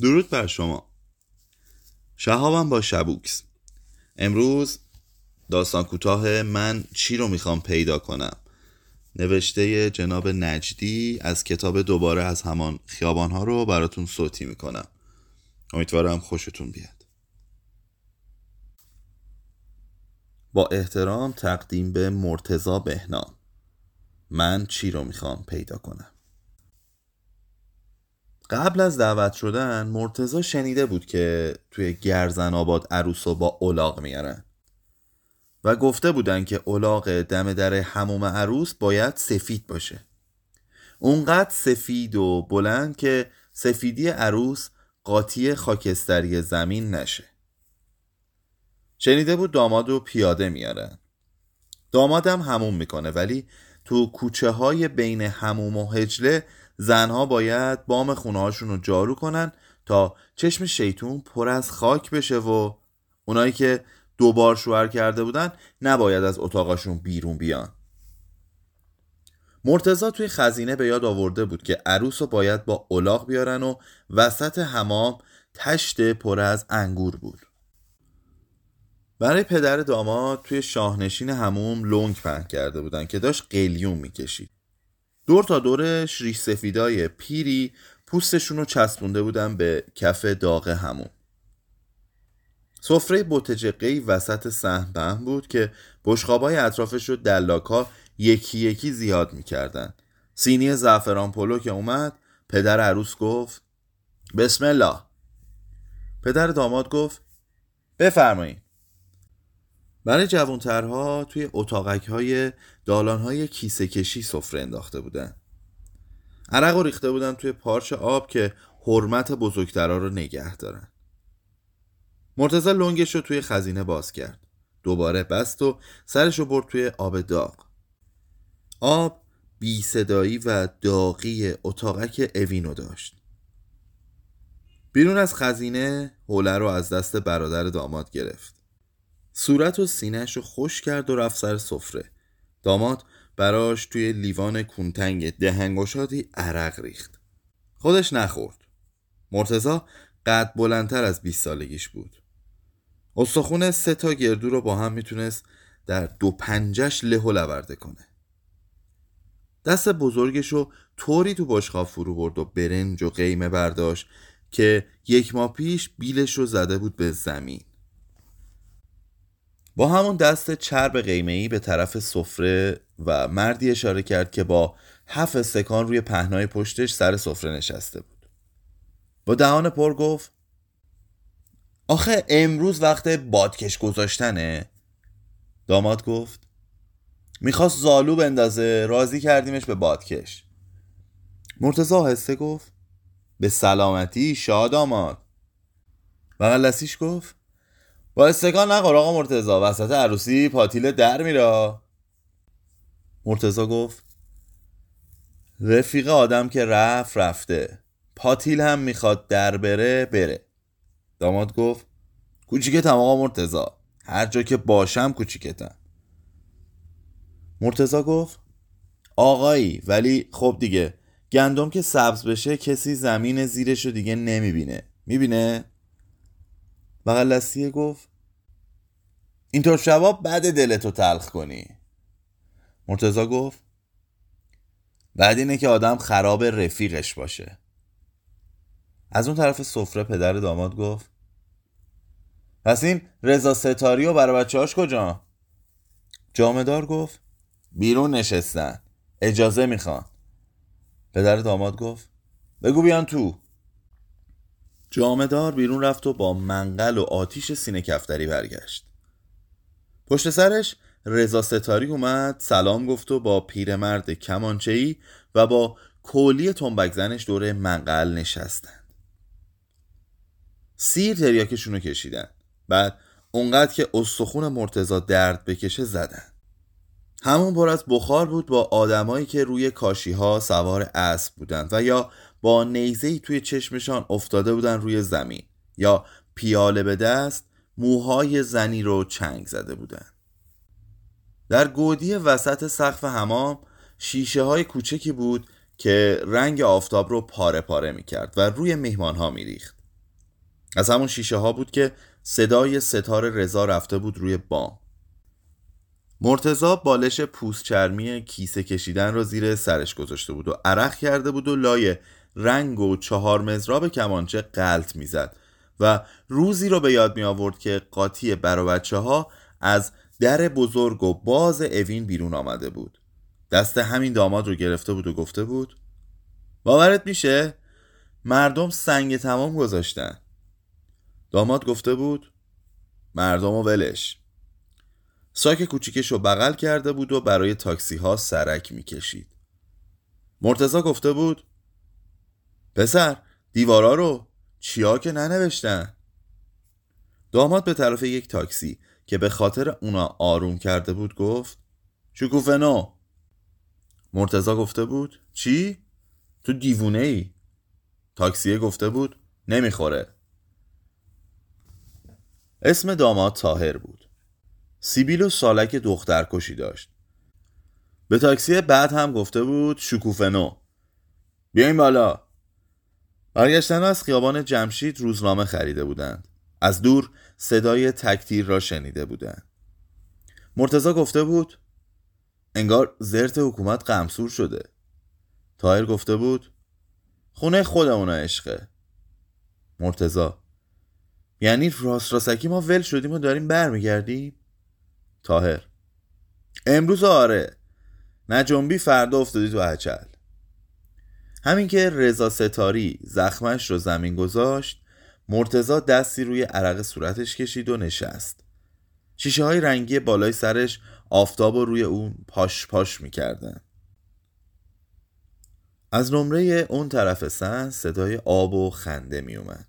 درود بر شما. شهابم با شبوکس. امروز داستان کوتاه من چی رو می‌خوام پیدا کنم؟ نوشته جناب نجدی از کتاب دوباره از همان خیابان ها رو براتون صوتی می‌کنم. امیدوارم خوشتون بیاد. با احترام تقدیم به مرتزا بهنام. من چی رو می‌خوام پیدا کنم؟ قبل از دعوت شدن مرتزا شنیده بود که توی گرزن آباد عروس رو با اولاغ میارن. و گفته بودن که اولاغ دم در هموم عروس باید سفید باشه. اونقدر سفید و بلند که سفیدی عروس قاطی خاکستری زمین نشه. شنیده بود داماد رو پیاده میارن. دامادم هموم می‌کنه ولی تو کوچه های بین هموم و هجله زنها باید بام خونه هاشون رو جارو کنن تا چشم شیطون پر از خاک بشه و اونایی که دوبار شوهر کرده بودن نباید از اتاقاشون بیرون بیان. مرتزا توی خزینه به یاد آورده بود که عروس رو باید با اولاغ بیارن و وسط حمام تشت پر از انگور بود. برای پدر داماد توی شاهنشین هموم لنگ پهن کرده بودن که داشت قلیون می‌کشید. دور تا دورش ریش سفیدای پیری پوستشون رو چسبونده بودن به کف داغ همون. سفره بوتجقهی وسط سهم بهم بود که بشخابای اطرافش رو دلاکا یکی یکی زیاد می‌کردن. سینی زعفران پلو که اومد پدر عروس گفت بسم الله. پدر داماد گفت بفرمایید برای جوانترها توی اتاقک های دالان های کیسه کشی سفره انداخته بودن. عرق و ریخته بودن توی پارچ آب که حرمت بزرگترها رو نگه دارن. مرتزا لنگش رو توی خزینه باز کرد. دوباره بست و سرش رو برد توی آب داغ. آب بی صدایی و داغی اتاقک اوینو داشت. بیرون از خزینه حوله رو از دست برادر داماد گرفت. صورت و سینهش رو خوش کرد و رفت سر سفره. داماد براش توی لیوان کونتنگ دهنگشادی عرق ریخت. خودش نخورد. مرتزا قد بلندتر از 20 سالگیش بود. استخون سه تا گردو رو با هم می‌تونست در دو پنجش له و لورده کنه. دست بزرگش رو طوری تو بشخاب فرو برد و برنج و قیمه برداشت که یک ماه پیش بیلش رو زده بود به زمین. با همون دست چرب قیمه‌ای به طرف سفره و مردی اشاره کرد که با هفت استکان روی پهنای پشتش سر سفره نشسته بود. با دهان پر گفت آخه امروز وقت بادکش گذاشتنه؟ داماد گفت می‌خواست زالو بندازه راضی کردیمش به بادکش. مرتزا آهسته گفت به سلامتی شاد آماد بغل گفت با استکان نخور آقا مرتزا وسط عروسی پاتیل در میرا مرتزا گفت رفیق آدم که رفت رفته. پاتیل هم می‌خواد در بره بره. داماد گفت کوچیکتم آقا مرتزا هر جا که باشم کوچیکتم. مرتزا گفت آقایی ولی خب دیگه. گندم که سبز بشه کسی زمین زیرش رو دیگه نمی‌بینه. می‌بینه؟ بغل گفت اینطور شباب بعد دلتو تلخ کنی. مرتزا گفت بعد اینه که آدم خراب رفیقش باشه. از اون طرف سفره پدر داماد گفت پس این رضا ستاری و برای بچه کجا؟ جامدار گفت بیرون نشستن. اجازه می‌خوان. پدر داماد گفت بگو بیان تو. جامدار بیرون رفت و با منقل و آتیش سینه کفتری برگشت. پشت سرش رضا ستاری اومد سلام گفت و با پیرمرد کمانچهی و با کولی تنبک زنش دور منقل نشستن سیر تریاکشون رو کشیدن. بعد اونقدر که استخون مرتزا درد بکشه زدن. همون پر از بخار بود با آدمایی که روی کاشی ها سوار اسب بودند و یا با نیزهی توی چشمشان افتاده بودن روی زمین. یا پیاله به دست موهای زنی رو چنگ زده بودن. در گودی وسط سقف حمام شیشه های کوچکی بود که رنگ آفتاب رو پاره پاره می کرد و روی میهمان ها می ریخت از همون شیشه ها بود که صدای ستار رضا رفته بود روی بام. مرتزا بالش پوست چرمی کیسه کشیدن را زیر سرش گذاشته بود و عرق کرده بود و لای رنگ و چهار مزراب کمانچه قلط می‌زد و روزی رو به یاد می آورد که قاطی بر بچه ها از در بزرگ و باز اوین بیرون آمده بود. دست همین داماد رو گرفته بود و گفته بود باورت میشه؟ مردم سنگ تمام گذاشتن. داماد گفته بود مردم و ولش. ساک کوچیکش رو بغل کرده بود و برای تاکسی ها سرک می‌کشید. مرتزا گفته بود پسر دیوارا رو. چیا که ننوشتن؟ داماد به طرف یک تاکسی که به خاطر اونا آروم کرده بود گفت شکوفه نو. مرتزا گفته بود چی؟ تو دیوونه ای؟ تاکسیه گفته بود نمی‌خوره. اسم داماد تاهر بود. سیبیل و سالک دخترکشی داشت. به تاکسی بعد هم گفته بود شکوفه نو. بیاین بالا. برگشتن از خیابان جمشید روزنامه خریده بودند. از دور صدای تکتیر را شنیده بودند. مرتزا گفته بود انگار زرت حکومت قمسور شده. تایر گفته بود خونه خودمونه عشقه. مرتزا یعنی راست راستکی ما ول شدیم و داریم برمیگردیم؟ تاهر امروز آره. نجنبی فردا افتادی تو عجل همین که رضا ستاری زخمش رو زمین گذاشت مرتزا دستی روی عرق صورتش کشید و نشست شیشه های رنگی بالای سرش آفتاب و روی اون پاش پاش می‌کردن از نمره اون طرف سن صدای آب و خنده میومد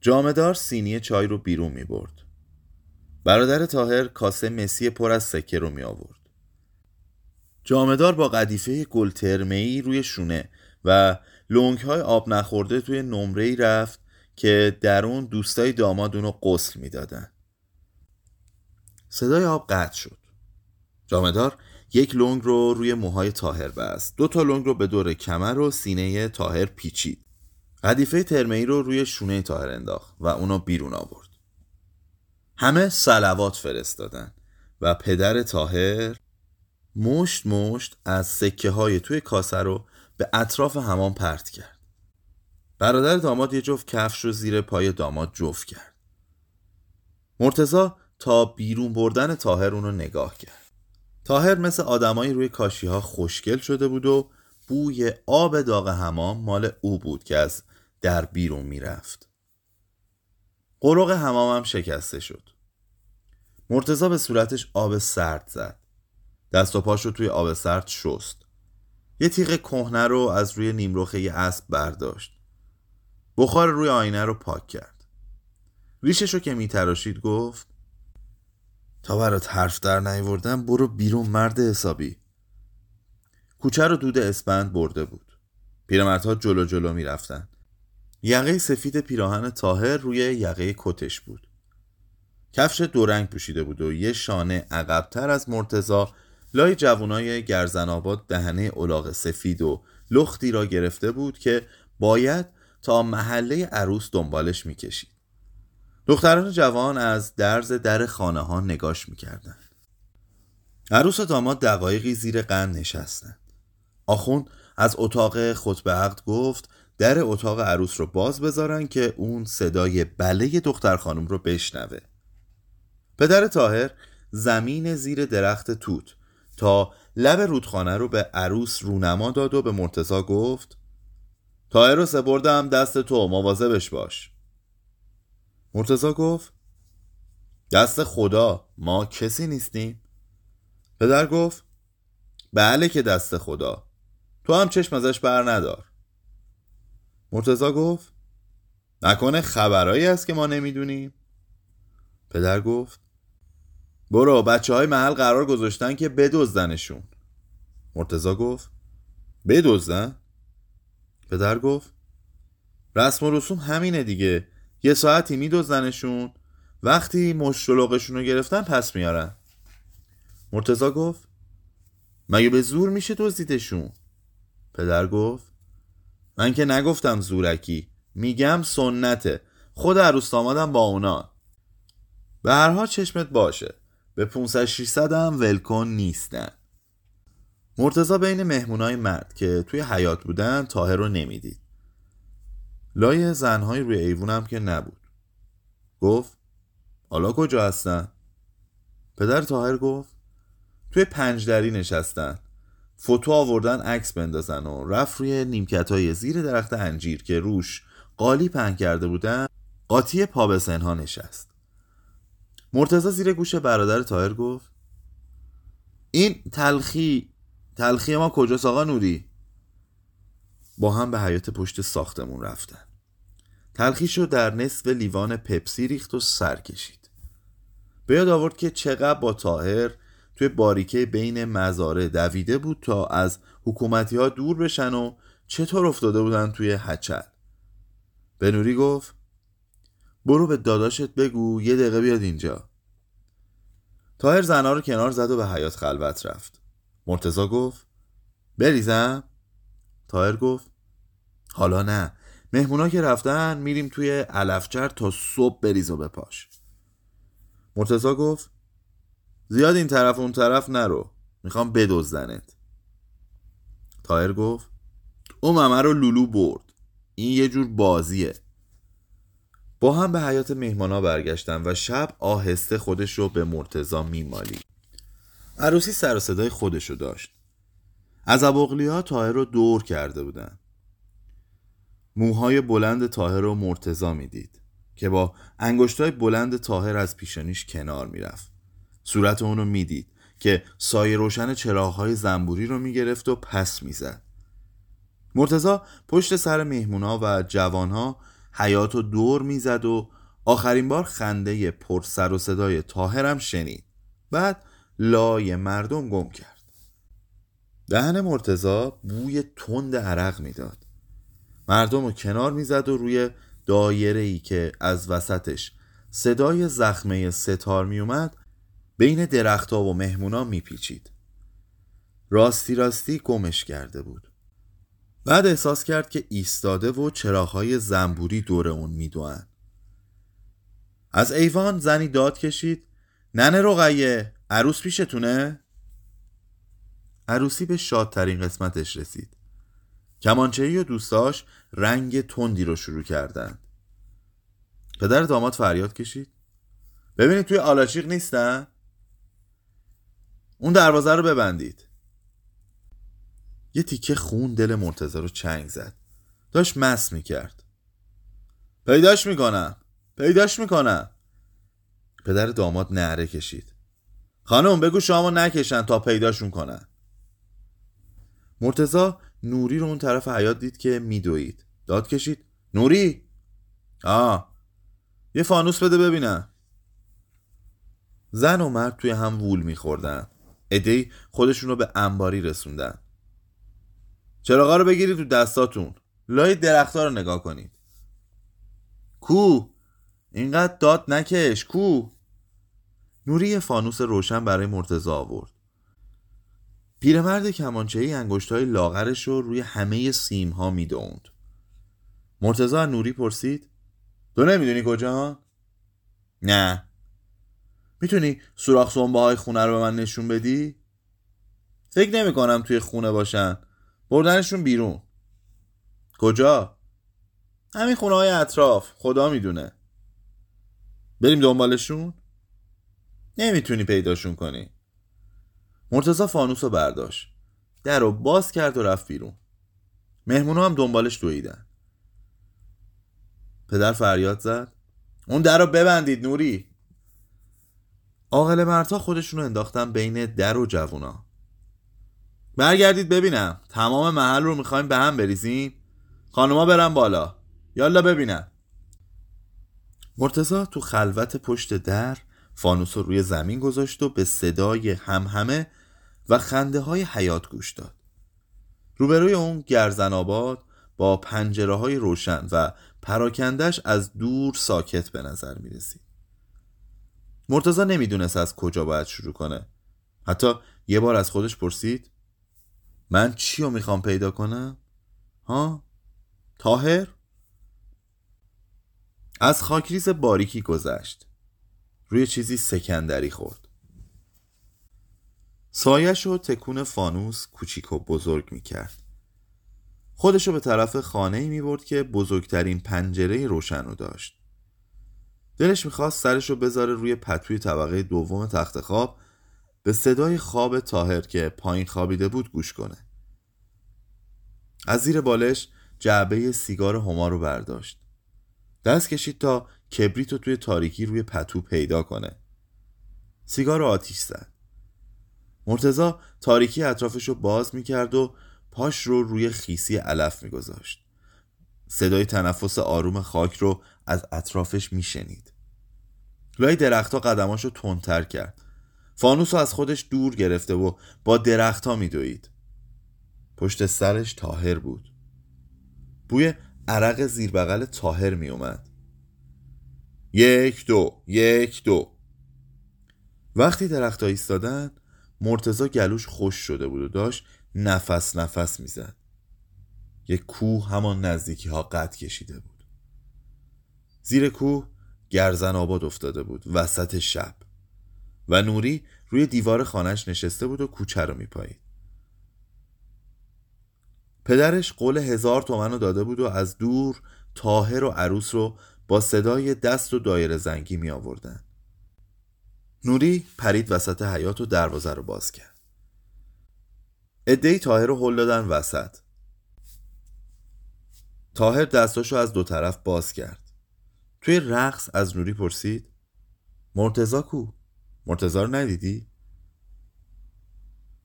جامدار سینی چای رو بیرون می برد. برادر تاهر کاسه مسی پر از سکه رو می آورد. جامدار با قدیفه گل ای روی شونه و لونگ های آب نخورده توی نمره ای رفت که در اون دوستای داماد اونو قسل می‌دادن. صدای آب قطع شد. جامدار یک لونگ رو روی موهای تاهر بست. دو تا لونگ رو به دور کمر و سینه تاهر پیچید. قدیفه ترمی رو روی شونه تاهر انداخت و اونو بیرون آورد همه سلوات فرستادن و پدر تاهر مشت مشت از سکه های توی کاسه رو به اطراف همان پرت کرد. برادر داماد یه جفت کفش رو زیر پای داماد جفت کرد. مرتزا تا بیرون بردن تاهر اونو نگاه کرد. تاهر مثل آدمایی روی کاشی ها خوشگل شده بود و بوی آب داغ همام مال او بود که از در بیرون می‌رفت. قروق همامم شکسته شد. مرتزا به صورتش آب سرد زد. دست و پاش رو توی آب سرد شست. یه تیغ کهنه رو از روی نیمروخه یه اسب برداشت. بخار روی آینه رو پاک کرد. ریشش رو که میتراشید گفت تا برات حرف در نیوردم برو بیرون مرد حسابی. کوچه رو دود اسپند برده بود. پیرمردها جلو جلو می‌رفتند یقه سفید پیراهن تاهر روی یقه کتش بود. کفش دورنگ پوشیده بود و یه شانه عقبتر از مرتزا لای جوانای گرزن آباد دهنه اولاغ سفید و لختی را گرفته بود که باید تا محله عروس دنبالش می‌کشید. دختران جوان از درز در خانه ها نگاش می‌کردند. عروس و داماد دقایقی زیر قند نشستند. آخون از اتاق خطبه عقد گفت در اتاق عروس رو باز بذارن که اون صدای بله دختر خانم رو بشنوه. پدر تاهر زمین زیر درخت توت تا لب رودخانه رو به عروس رونما داد و به مرتزا گفت تاهر رو سپردم دست تو مواظبش باش. مرتزا گفت دست خدا ما کسی نیستیم. پدر گفت بله که دست خدا تو هم چشم ازش بر ندار. مرتزا گفت نکنه خبرایی است که ما نمی‌دونیم. پدر گفت برو بچه های محل قرار گذاشتن که بدزدنشون. مرتزا گفت بدزدن؟ پدر گفت رسم و رسوم همینه دیگه. یه ساعتی میدزدنشون وقتی مشتلقشون رو گرفتن پس میارن. مرتزا گفت مگه به زور میشه دزدیدشون؟ پدر گفت من که نگفتم زورکی. میگم سنته. خود عروس دامادم با اونا. به هر حال چشمت باشه. به 500 600 هم ولکن نیستن. مرتزا بین مهمونای مرد که توی حیات بودن تاهر رو نمی‌دید. لای زنهای روی ایوونم که نبود. گفت حالا کجا هستن؟ پدر تاهر گفت توی پنجدری نشستن. فوتو آوردن عکس بندازن و رفت روی نیمکت های زیر درخت انجیر که روش قالی پهن کرده بودن قاطی پا به سنها نشست. مرتزا زیر گوش برادر تاهر گفت این تلخی تلخی ما کجاست آقا نوری؟ با هم به حیات پشت ساختمون رفتن. تلخیشو در نصف لیوان پپسی ریخت و سر کشید. به یاد آورد که چقدر با تاهر توی باریکه بین مزاره دویده بود تا از حکومتی ها دور بشن و چطور افتاده بودن توی هچل. به نوری گفت برو به داداشت بگو یه دقیقه بیاد اینجا. تاهر زنها رو کنار زد و به حیات خلوت رفت. مرتزا گفت بریزم؟ تاهر گفت حالا نه. مهمونا که رفتن میریم توی علفچر تا صبح بریز و بپاش. مرتزا گفت زیاد این طرف اون طرف نرو می‌خوام بدزدنت. تایر گفت او ممه رو لولو برد. این یه جور بازیه. با هم به حیات مهمانا برگشتن و شب آهسته خودش رو به مرتزا میمالی. عروسی سر و صدای خودش رو داشت. از اباقلی ها تاهر رو دور کرده بودن. موهای بلند تاهر رو مرتزا می‌دید که با انگشتای بلند تاهر از پیشانیش کنار می‌رفت. صورت اونو می‌دید که سایه روشن چراغهای زنبوری رو می‌گرفت و پس می‌زد. مرتزا پشت سر مهمونا و جوانها حیات و دور می‌زد و آخرین بار خنده پر سر و صدای تاهرم شنید. بعد لای مردم گم کرد. دهن مرتزا بوی تند عرق می‌داد. مردم رو کنار می‌زد و روی دایره ای که از وسطش صدای زخمه ستار میومد بین درختها و مهمونا میپیچید. راستی راستی گمش کرده بود. بعد احساس کرد که ایستاده و چراغهای زنبوری دور اون می‌دوند. از ایوان زنی داد کشید. ننه رقیه عروس پیشتونه؟ عروسی به شادترین قسمتش رسید. کمانچهی و دوستاش رنگ تندی رو شروع کردند. پدر داماد فریاد کشید. ببینید توی آلاشیق نیستن؟ اون دروازه رو ببندید. یه تیکه خون دل مرتزا رو چنگ زد. داشت مس می‌کرد. پیداش می‌کنم. پیداش می‌کنم. پدر داماد نعره کشید. خانم بگو شما نکشن تا پیداشون کنن. مرتزا نوری رو اون طرف حیات دید که میدوید. داد کشید. نوری؟ آه. یه فانوس بده ببینم. زن و مرد توی هم وول میخوردن. ادهی خودشون رو به انباری رسوندن. چراغا رو بگیرید تو دستاتون. لای درختها رو نگاه کنید کو اینقدر داد نکش. کو. نوری فانوس روشن برای مرتزا آورد. پیرمرد کمانچهی انگشتای لاغرش رو روی همه سیم ها می‌دوند مرتزا نوری پرسید تو نمی‌دونی کجا؟ نه. می‌تونی سوراخ سنبه های خونه رو به من نشون بدی؟ فکر نمی کنم توی خونه باشن. بردنشون بیرون. کجا؟ همین خونه های اطراف. خدا می‌دونه. بریم دنبالشون؟ نمی‌تونی پیداشون کنی. مرتزا فانوس رو برداشت. در رو باز کرد و رفت بیرون. مهمونو هم دنبالش دویدن. پدر فریاد زد. اون در رو ببندید نوری. عاقل مرتا خودشون رو انداختن بین در و جوونا. برگردید ببینم. تمام محل رو می‌خوایم به هم بریزیم؟ خانوما برن بالا. یالا ببینم مرتزا تو خلوت پشت در فانوس رو روی زمین گذاشت و به صدای همهمه و خنده های حیات گوش داد. روبروی اون گرزن آباد با پنجره های روشن و پراکندش از دور ساکت به نظر می رسید مرتزا نمی‌دونست از کجا باید شروع کنه. حتی یه بار از خودش پرسید من چی رو می‌خوام پیدا کنم؟ ها؟ تاهر؟ از خاکریز باریکی گذشت روی چیزی سکندری خورد سایش و تکون فانوس کوچیک و بزرگ می‌کرد خودشو به طرف خانه می برد که بزرگترین پنجره روشن رو داشت دلش می‌خواست سرش رو بذاره روی پتوی طبقه دوم تخت خواب به صدای خواب تاهر که پایین خوابیده بود گوش کنه. از زیر بالش جعبه سیگار هما رو برداشت. دست کشید تا کبریت رو توی تاریکی روی پتو پیدا کنه. سیگار رو آتیش زد. مرتزا تاریکی اطرافش رو باز می‌کرد و پاش رو روی خیسی علف میگذاشت. صدای تنفس آروم خاک رو از اطرافش میشنید. لای درختها قدماش رو تندتر کرد. فانوس رو از خودش دور گرفته و با درختها میدوید. پشت سرش تاهر بود. بوی عرق زیر بغل تاهر می اومد یک دو یک دو. وقتی درخت ایستادن مرتزا گلوش خوش شده بود و داشت نفس نفس می‌زد. یک کوه همان نزدیکی ها قد کشیده بود. زیر کوه گرزن آباد افتاده بود وسط شب. و نوری روی دیوار خانش نشسته بود و کوچه رو میپایید پدرش قول هزار تومن رو داده بود و از دور تاهر و عروس رو با صدای دست و دایر زنگی می آوردن. نوری پرید وسط حیات و دروازه رو باز کرد ادهی تاهر رو هل دادن وسط تاهر دستاشو از دو طرف باز کرد توی رقص از نوری پرسید مرتزا کو؟ مرتزا رو ندیدی؟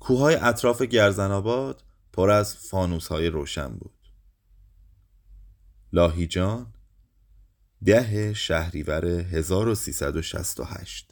کوههای اطراف گرزن آباد پر از فانوس های روشن بود لاهیجان ده شهریور 1368